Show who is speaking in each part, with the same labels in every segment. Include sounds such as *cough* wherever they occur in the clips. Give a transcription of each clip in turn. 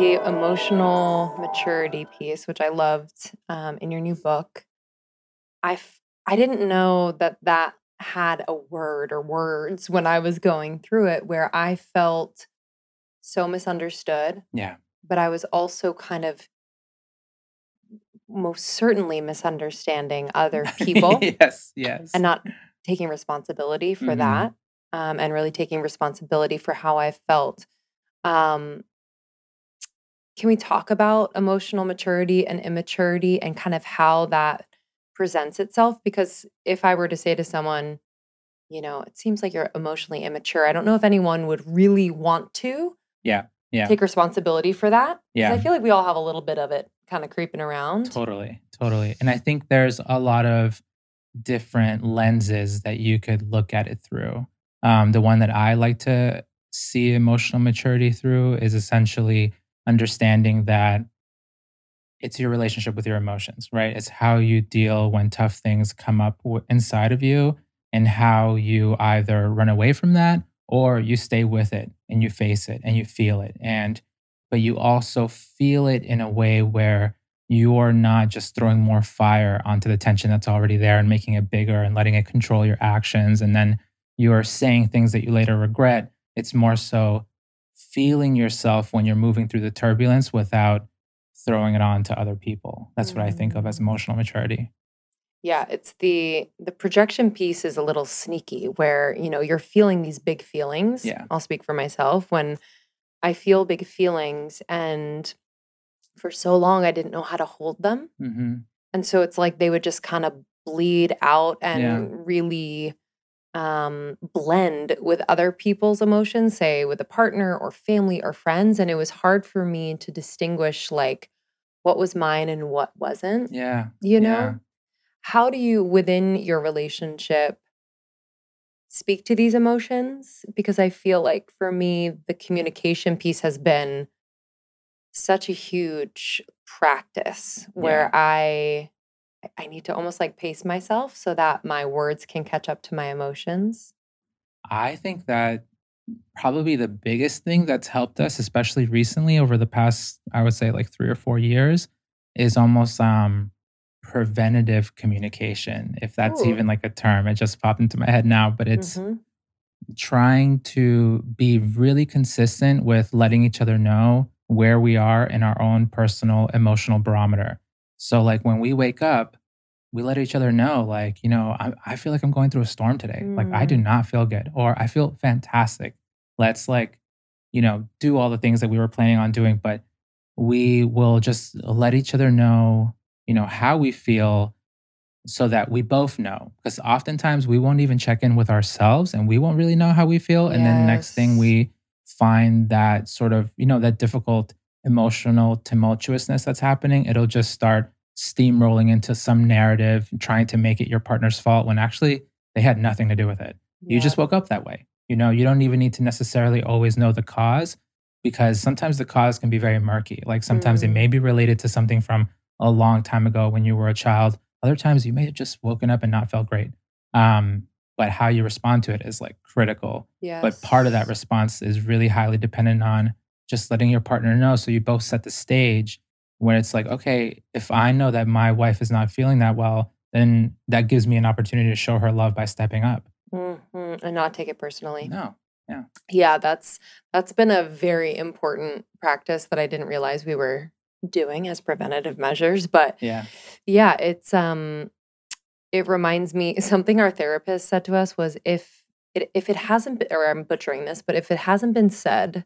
Speaker 1: the emotional maturity piece, which I loved um, in your new book, I f- I didn't know that that had a word or words when I was going through it, where I felt so misunderstood,
Speaker 2: Yeah.
Speaker 1: but I was also kind of most certainly misunderstanding other *laughs* people
Speaker 2: yes. Yes.
Speaker 1: and not taking responsibility for
Speaker 2: Mhm.
Speaker 1: that um, and really taking responsibility for how I felt. Um, can we talk about emotional maturity and immaturity and kind of how that presents itself? Because if I were to say to someone, you know, it seems like you're emotionally immature, I don't know if anyone would really want to
Speaker 2: Yeah. Yeah.
Speaker 1: take responsibility for that.
Speaker 2: Yeah.
Speaker 1: I feel like we all have a little bit of it kind of creeping around.
Speaker 2: Totally, totally. And I think there's a lot of different lenses that you could look at it through. Um, the one that I like to see emotional maturity through is essentially understanding that it's your relationship with your emotions, right? It's how you deal when tough things come up w- inside of you and how you either run away from that or you stay with it and you face it and you feel it. And but you also feel it in a way where you're not just throwing more fire onto the tension that's already there and making it bigger and letting it control your actions. And then you're saying things that you later regret. It's more so feeling yourself when you're moving through the turbulence without throwing it on to other people. That's what I think of as
Speaker 1: Mm.
Speaker 2: emotional maturity.
Speaker 1: Yeah, it's the the projection piece is a little sneaky where, you know, you're feeling these big feelings.
Speaker 2: Yeah.
Speaker 1: I'll speak for myself when I feel big feelings and for so long I didn't know how to hold them.
Speaker 2: hmm
Speaker 1: And so it's like they would just kind of bleed out and
Speaker 2: Yeah.
Speaker 1: really um blend with other people's emotions, say with a partner or family or friends, and it was hard for me to distinguish like what was mine and what wasn't,
Speaker 2: Yeah.
Speaker 1: you know?
Speaker 2: Yeah.
Speaker 1: How do you, within your relationship, speak to these emotions? Because I feel like for me, the communication piece has been such a huge practice where I I need to almost like pace myself so that my words can catch up to my emotions.
Speaker 2: I think that probably the biggest thing that's helped us, especially recently over the past, I would say like three or four years, is almost um preventative communication, if that's
Speaker 1: Ooh.
Speaker 2: even like a term. It just popped into my head now, but it's
Speaker 1: Mhm.
Speaker 2: trying to be really consistent with letting each other know where we are in our own personal emotional barometer. So, like when we wake up, we let each other know, like, you know, I, I feel like I'm going through a storm today. Like, I do
Speaker 1: Mm.
Speaker 2: not feel good, or I feel fantastic. Let's, like, you know, do all the things that we were planning on doing, but we will just let each other know, you know, how we feel so that we both know. Because oftentimes we won't even check in with ourselves and we won't really know how we feel. And then next thing we find that sort of, you know, that difficult emotional tumultuousness that's happening, it'll just start steamrolling into some narrative, trying to make it your partner's fault when actually they had nothing to do with it. You just woke up that way. You know, you don't even need to necessarily always know the cause because sometimes the cause can be very murky. Like sometimes it
Speaker 1: Mm.
Speaker 2: may be related to something from a long time ago when you were a child. Other times you may have just woken up and not felt great. Um, but how you respond to it is like critical. But part of that response is really highly dependent on just letting your partner know. So you both set the stage where it's like, okay, if I know that my wife is not feeling that well, then that gives me an opportunity to show her love by stepping up.
Speaker 1: Mhm, And not take it personally.
Speaker 2: No.
Speaker 1: Yeah. Yeah, that's that's been a very important practice that I didn't realize we were doing as preventative measures. But
Speaker 2: Yeah.
Speaker 1: yeah, it's um it reminds me something our therapist said to us was if it if it hasn't been or I'm butchering this, but if it hasn't been said,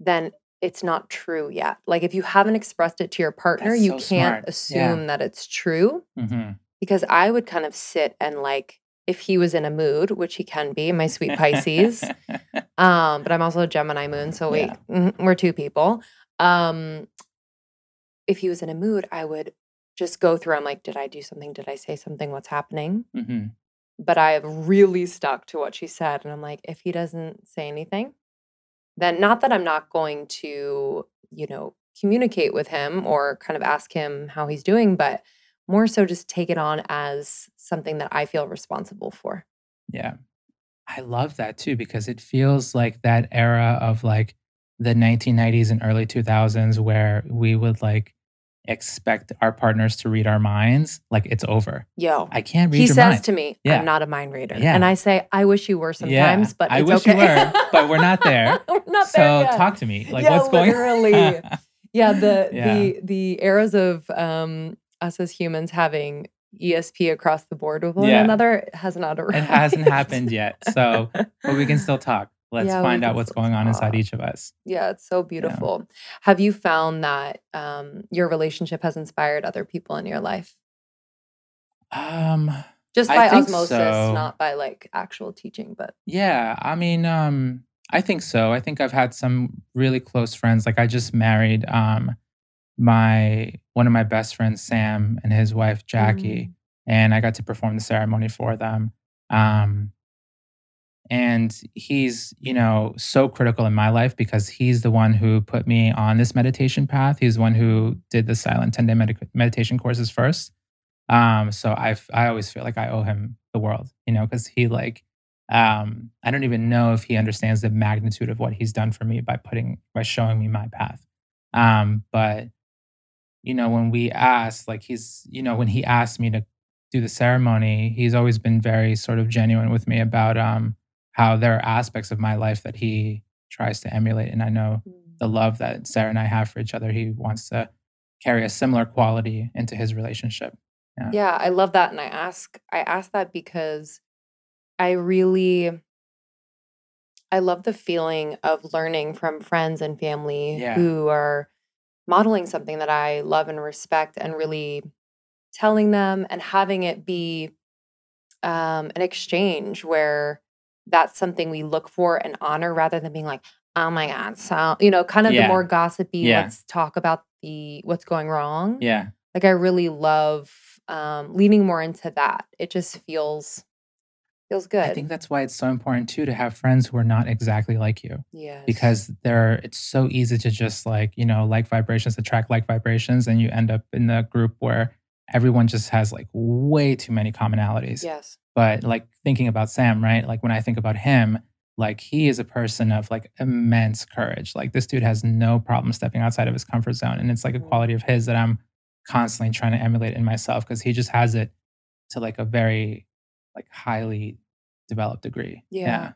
Speaker 1: then it's not true yet. Like if you haven't expressed it to your partner,
Speaker 2: That's
Speaker 1: you
Speaker 2: so
Speaker 1: can't
Speaker 2: smart. Yeah.
Speaker 1: assume that it's true
Speaker 2: hmm
Speaker 1: because I would kind of sit and like if he was in a mood, which he can be, my sweet Pisces, *laughs* um, but I'm also a Gemini moon, so we
Speaker 2: Yeah.
Speaker 1: we're two people. Um, if he was in a mood, I would just go through. I'm like, did I do something? Did I say something? What's happening?
Speaker 2: hmm
Speaker 1: But I have really stuck to what she said, and I'm like, if he doesn't say anything, then not that I'm not going to, you know, communicate with him or kind of ask him how he's doing, but more so just take it on as something that I feel responsible for.
Speaker 2: Yeah. I love that too because it feels like that era of like the 1990s and early 2000s where we would like expect our partners to read our minds, like it's over.
Speaker 1: Yo,
Speaker 2: I can't read
Speaker 1: he says
Speaker 2: mind.
Speaker 1: to me,
Speaker 2: Yeah.
Speaker 1: "I'm not a mind reader,"
Speaker 2: Yeah.
Speaker 1: and I say, "I wish you were sometimes, but
Speaker 2: I wish you were, but we're not *laughs* there.
Speaker 1: we're not
Speaker 2: so
Speaker 1: there yet.
Speaker 2: talk to me. Like
Speaker 1: Yeah,
Speaker 2: what's going
Speaker 1: literally. *laughs* yeah the
Speaker 2: Yeah.
Speaker 1: the the eras of um us as humans having esp across the board with one
Speaker 2: Yeah.
Speaker 1: another has not arrived
Speaker 2: it hasn't happened yet. So, but we can still talk. Let's
Speaker 1: Yeah,
Speaker 2: find out what's going on inside each of us.
Speaker 1: yeah it's so beautiful have you found that um your relationship has inspired other people in your life
Speaker 2: Um,
Speaker 1: just by osmosis
Speaker 2: so.
Speaker 1: not by like actual teaching but
Speaker 2: yeah, I mean, um, I think so. I think I've had some really close friends. Like I just married um my one of my best friends, Sam, and his wife Jackie, and I got to perform the ceremony for them. Um, and he's, you know, so critical in my life because he's the one who put me on this meditation path. He's the one who did the silent 10 day med- meditation courses first. Um, so I, I always feel like I owe him the world, you know, because he like, um, I don't even know if he understands the magnitude of what he's done for me by putting, by showing me my path. Um, but, you know, when we asked, like he's, you know, when he asked me to do the ceremony, he's always been very sort of genuine with me about um, how there are aspects of my life that he tries to emulate. And I know the love that Sarah and I have for each other, he wants to carry a similar quality into his relationship.
Speaker 1: yeah i love that and i ask i ask that because i really i love the feeling of learning from friends and family
Speaker 2: Yeah.
Speaker 1: who are modeling something that i love and respect and really telling them and having it be um, an exchange where that's something we look for and honor rather than being like oh my god so you know kind of the more gossipy
Speaker 2: Yeah.
Speaker 1: let's talk about the what's going wrong
Speaker 2: Yeah.
Speaker 1: like I really love um leaning more into that. It just feels feels good.
Speaker 2: I think that's why it's so important too to have friends who are not exactly like you.
Speaker 1: Yeah.
Speaker 2: because they're it's so easy to just like you know like vibrations attract like vibrations and you end up in the group where everyone just has like way too many commonalities
Speaker 1: yes.
Speaker 2: but like thinking about sam right like when i think about him like he is a person of like immense courage like this dude has no problem stepping outside of his comfort zone and it's like a
Speaker 1: Mhm.
Speaker 2: quality of his that i'm constantly trying to emulate in myself because he just has it to like a very like highly developed degree
Speaker 1: Yeah.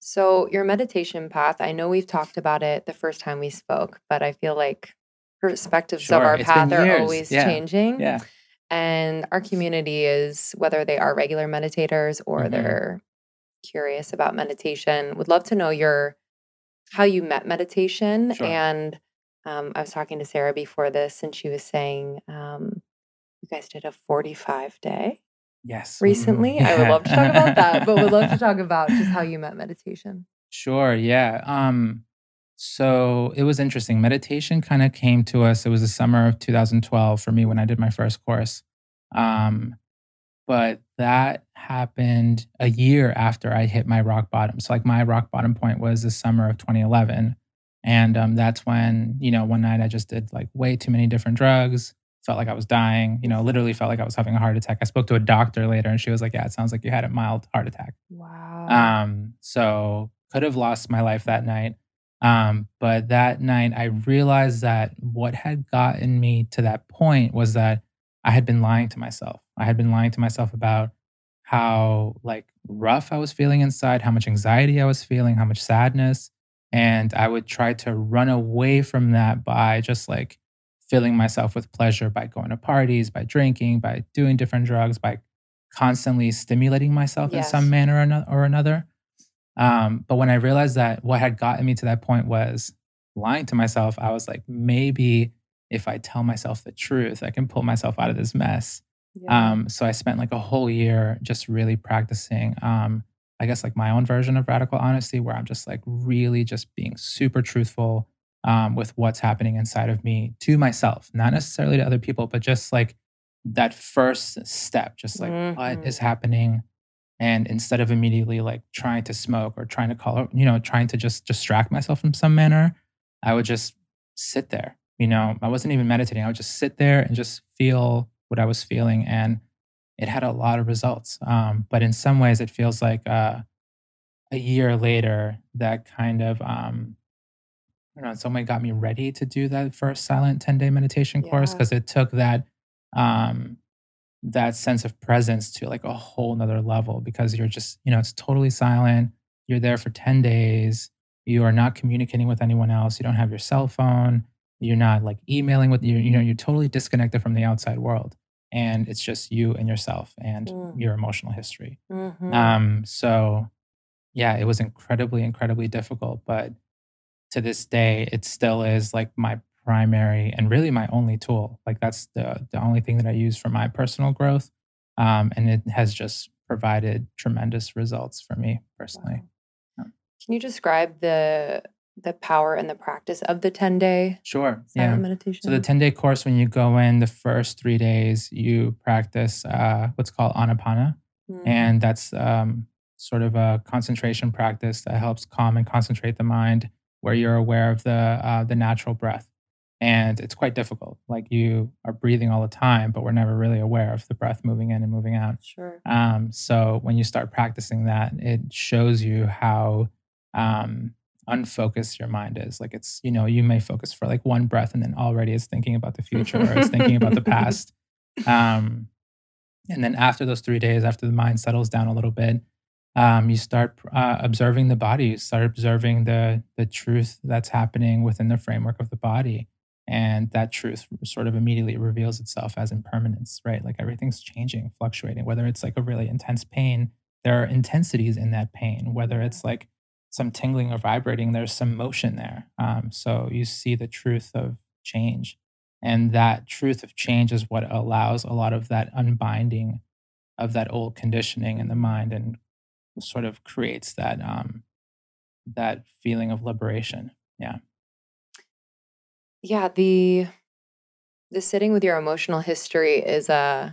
Speaker 1: So your meditation path, I know we've talked about it the first time we spoke, but I feel like perspectives of our
Speaker 2: it's
Speaker 1: path are always
Speaker 2: Yeah.
Speaker 1: changing.
Speaker 2: yeah
Speaker 1: And our community is whether they are regular meditators or
Speaker 2: Mhm.
Speaker 1: they're curious about meditation, would love to know your how you met meditation.
Speaker 2: Sure.
Speaker 1: And um, I was talking to Sarah before this, and she was saying um, you guys did a 45 day
Speaker 2: yes
Speaker 1: recently. I would love to talk about that, but would love to *laughs* talk about just how you met meditation.
Speaker 2: Sure, yeah. Um so it was interesting. Meditation kind of came to us. It was the summer of 2012 for me when I did my first course. Um but that happened a year after I hit my rock bottom. So like my rock bottom point was the summer of 2011. And um, that's when, you know, one night I just did like way too many different drugs. Felt like I was dying, you know, literally felt like I was having a heart attack. I spoke to a doctor later and she was like, Yeah, it sounds like you had a mild heart attack.
Speaker 1: Wow.
Speaker 2: Um, so could have lost my life that night. Um, but that night I realized that what had gotten me to that point was that I had been lying to myself. I had been lying to myself about how like rough I was feeling inside, how much anxiety I was feeling, how much sadness. And I would try to run away from that by just like filling myself with pleasure by going to parties, by drinking, by doing different drugs, by constantly stimulating myself in some manner or or another. Um, but when I realized that what had gotten me to that point was lying to myself, I was like, maybe if I tell myself the truth, I can pull myself out of this mess.
Speaker 1: Yeah.
Speaker 2: Um, so I spent like a whole year just really practicing, um, I guess, like my own version of radical honesty, where I'm just like really just being super truthful um, with what's happening inside of me to myself, not necessarily to other people, but just like that first step, just like what
Speaker 1: Mhm.
Speaker 2: is happening. And instead of immediately like trying to smoke or trying to call, you know, trying to just distract myself in some manner, I would just sit there. You know, I wasn't even meditating. I would just sit there and just feel what I was feeling. And it had a lot of results. Um, but in some ways, it feels like uh, a year later, that kind of um, I don't know, somebody got me ready to do that first silent 10 day meditation course because it took that um that sense of presence to like a whole nother level because you're just, you know, it's totally silent. You're there for 10 days. You are not communicating with anyone else. You don't have your cell phone. You're not like emailing with you, you know, you're totally disconnected from the outside world. And it's just you and yourself and
Speaker 1: Mm.
Speaker 2: your emotional history.
Speaker 1: Mhm.
Speaker 2: Um, so yeah, it was incredibly, incredibly difficult, but to this day, it still is like my primary and really my only tool. Like that's the the only thing that I use for my personal growth. Um, and it has just provided tremendous results for me personally.
Speaker 1: Wow. Can you describe the the power and the practice of the 10 day
Speaker 2: Sure. Yeah.
Speaker 1: meditation?
Speaker 2: So the 10 day course, when you go in the first three days, you practice uh, what's called anapana.
Speaker 1: Mm.
Speaker 2: and that's um, sort of a concentration practice that helps calm and concentrate the mind where you're aware of the uh, the natural breath and it's quite difficult like you are breathing all the time but we're never really aware of the breath moving in and moving out
Speaker 1: Sure.
Speaker 2: um, so when you start practicing that it shows you how um, unfocused your mind is like it's you know you may focus for like one breath and then already it's thinking about the future or it's thinking about the *laughs* past um, and then after those three days, after the mind settles down a little bit, um, you start uh, observing the body. You start observing the the truth that's happening within the framework of the body, and that truth sort of immediately reveals itself as impermanence. Right, like everything's changing, fluctuating. Whether it's like a really intense pain, there are intensities in that pain. Whether it's like some tingling or vibrating, there's some motion there. Um, so you see the truth of change and that truth of change is what allows a lot of that unbinding of that old conditioning in the mind and sort of creates that um that feeling of liberation. Yeah.
Speaker 1: Yeah, the the sitting with your emotional history is uh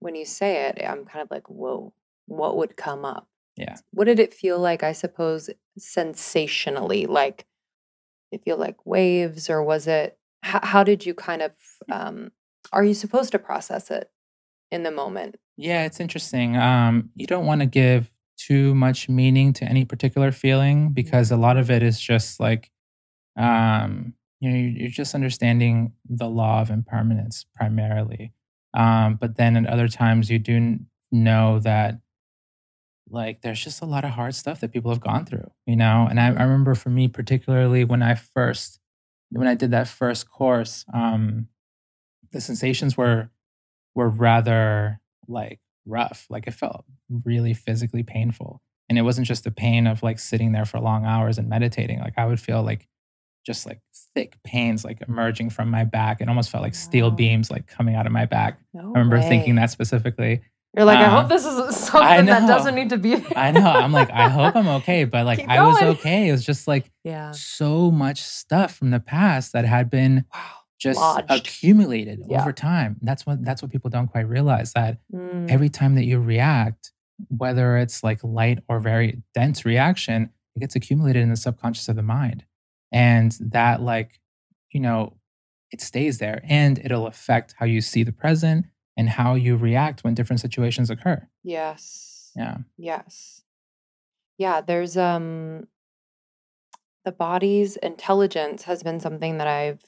Speaker 1: when you say it, I'm kind of like, whoa, what would come up?
Speaker 2: Yeah.
Speaker 1: What did it feel like, I suppose, sensationally? Like it feel like waves or was it how, how did you kind of um are you supposed to process it in the moment?
Speaker 2: Yeah, it's interesting. Um you don't want to give too much meaning to any particular feeling because a lot of it is just like um you know you're you're just understanding the law of impermanence primarily. Um but then at other times you do know that like there's just a lot of hard stuff that people have gone through you know? And I, I remember for me particularly when i first when i did that first course um the sensations were were rather like rough. Like it felt really physically painful. And it wasn't just the pain of like sitting there for long hours and meditating. Like i would feel like just like thick pains like emerging from my back it almost felt like steel beams like coming out of my back
Speaker 1: No
Speaker 2: i remember thinking that specifically
Speaker 1: You're like, I hope this is *laughs* something that doesn't need to be there. *laughs*
Speaker 2: I know. I'm like, I hope I'm okay. But like, I was okay. It was just like
Speaker 1: Yeah.
Speaker 2: so much stuff from the past that had been
Speaker 1: Wow.
Speaker 2: just
Speaker 1: Lodged.
Speaker 2: accumulated
Speaker 1: Yeah.
Speaker 2: over time. That's what that's what people don't quite realize that
Speaker 1: Mm,
Speaker 2: every time that you react, whether it's like light or very dense reaction, it gets accumulated in the subconscious of the mind. And that like, you know, it stays there and it'll affect how you see the present and how you react when different situations occur.
Speaker 1: yes.
Speaker 2: Yeah.
Speaker 1: Yes. Yeah, there's um the body's intelligence has been something that I've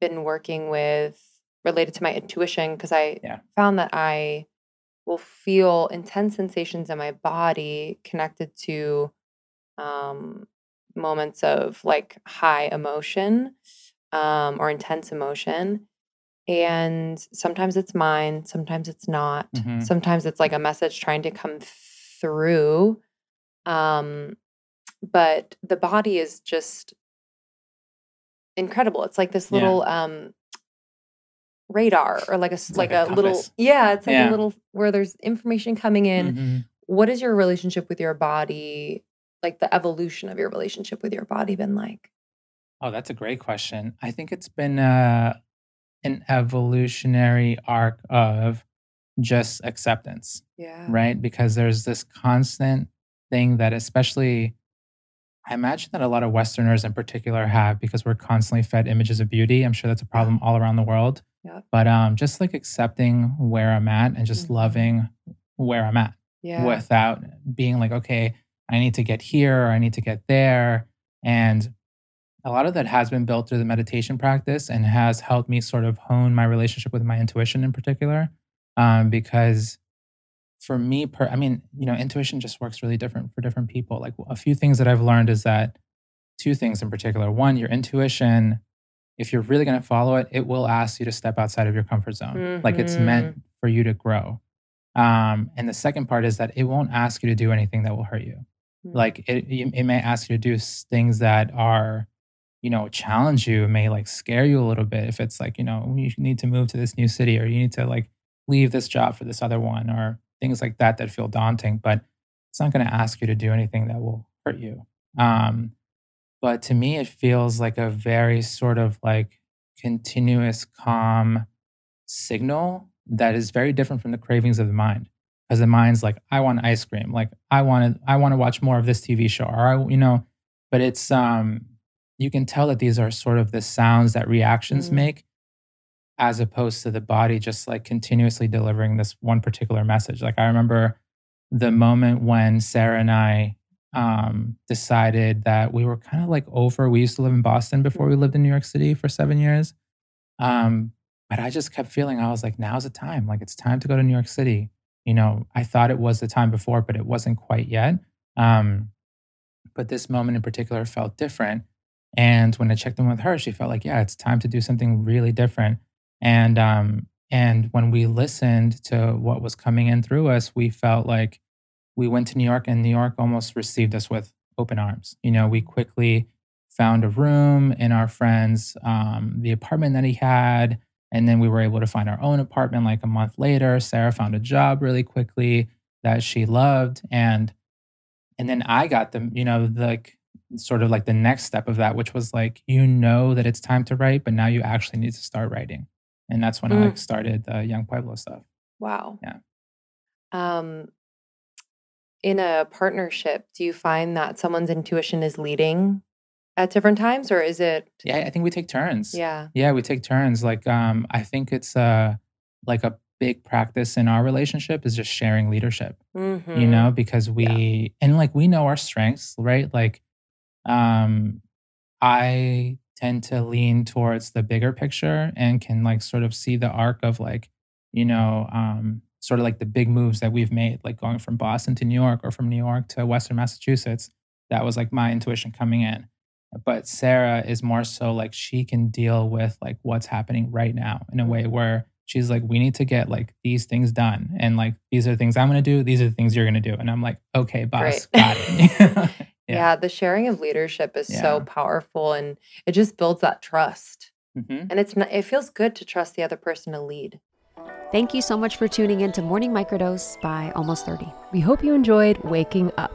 Speaker 1: been working with related to my intuition because I
Speaker 2: Yeah.
Speaker 1: found that I will feel intense sensations in my body connected to um moments of like high emotion um or intense emotion and sometimes it's mine sometimes it's not
Speaker 2: Mhm.
Speaker 1: sometimes it's like a message trying to come through um but the body is just incredible it's like this
Speaker 2: Yeah.
Speaker 1: little um radar or like a
Speaker 2: It's
Speaker 1: like,
Speaker 2: like
Speaker 1: a,
Speaker 2: a
Speaker 1: little yeah it's like
Speaker 2: Yeah.
Speaker 1: a little where there's information coming in
Speaker 2: Mhm.
Speaker 1: what is your relationship with your body like the evolution of your relationship with your body been like
Speaker 2: Oh, that's a great question. I think it's been uh, an evolutionary arc of just acceptance,
Speaker 1: yeah
Speaker 2: right? Because there's this constant thing that, especially, I imagine that a lot of Westerners in particular have because we're constantly fed images of beauty. I'm sure that's a problem all around the world.
Speaker 1: Yep.
Speaker 2: But um, just like accepting where I'm at and just
Speaker 1: Mhm.
Speaker 2: loving where I'm at
Speaker 1: yeah
Speaker 2: without being like, okay, I need to get here or I need to get there. And a lot of that has been built through the meditation practice and has helped me sort of hone my relationship with my intuition in particular. Um, because for me, per, I mean, you know, intuition just works really different for different people. Like a few things that I've learned is that two things in particular. One, your intuition, if you're really going to follow it, it will ask you to step outside of your comfort zone. Mm-hmm. Like it's meant mm-hmm. for you to grow. Um, and the second part is that it won't ask you to do anything that will hurt you. Mm-hmm. Like it, it may ask you to do things that are you know, challenge you, It may like scare you a little bit if it's like, you know, you need to move to this new city or you need to like leave this job for this other one or things like that that feel daunting. But it's not going to ask you to do anything that will hurt you. Um, but to me, it feels like a very sort of like continuous calm signal that is very different from the cravings of the mind. Because the mind's like, I want ice cream, like I want to, I want to watch more of this TV show, or I, you know, but it's um you can tell that these are sort of the sounds that reactions mm. make as opposed to the body just like continuously delivering this one particular message like i remember the moment when sarah and i um, decided that we were kind of like over we used to live in boston before we lived in new york city for seven years um, but i just kept feeling i was like now's the time like it's time to go to new york city you know i thought it was the time before but it wasn't quite yet um, but this moment in particular felt different and when I checked in with her, she felt like, yeah, it's time to do something really different. And um, and when we listened to what was coming in through us, we felt like we went to New York, and New York almost received us with open arms. You know, we quickly found a room in our friend's um, the apartment that he had, and then we were able to find our own apartment like a month later. Sarah found a job really quickly that she loved, and and then I got the you know like sort of like the next step of that, which was like, you know that it's time to write, but now you actually need to start writing. And that's when mm. I started the Yung Pueblo stuff.
Speaker 1: Wow.
Speaker 2: Yeah.
Speaker 1: Um, in a partnership, do you find that someone's intuition is leading at different times or is it
Speaker 2: Yeah, I think we take turns.
Speaker 1: Yeah.
Speaker 2: Yeah, we take turns. Like um I think it's uh like a big practice in our relationship is just sharing leadership. Mm-hmm. You know, because we yeah. and like we know our strengths, right? Like um, I tend to lean towards the bigger picture and can like sort of see the arc of like, you know, um, sort of like the big moves that we've made, like going from Boston to New York or from New York to Western Massachusetts. That was like my intuition coming in. But Sarah is more so like she can deal with like what's happening right now in a way where she's like, we need to get like these things done. And like, these are the things I'm going to do. These are the things you're going to do. And I'm like, okay, boss, got it. *laughs* *laughs*
Speaker 1: Yeah. yeah. the sharing of leadership is yeah. so powerful and it just builds that trust. Mm-hmm. And it's not, it feels good to trust the other person to lead.
Speaker 3: Thank you so much for tuning in to Morning Microdose by Almost 30.
Speaker 4: We hope you enjoyed waking up.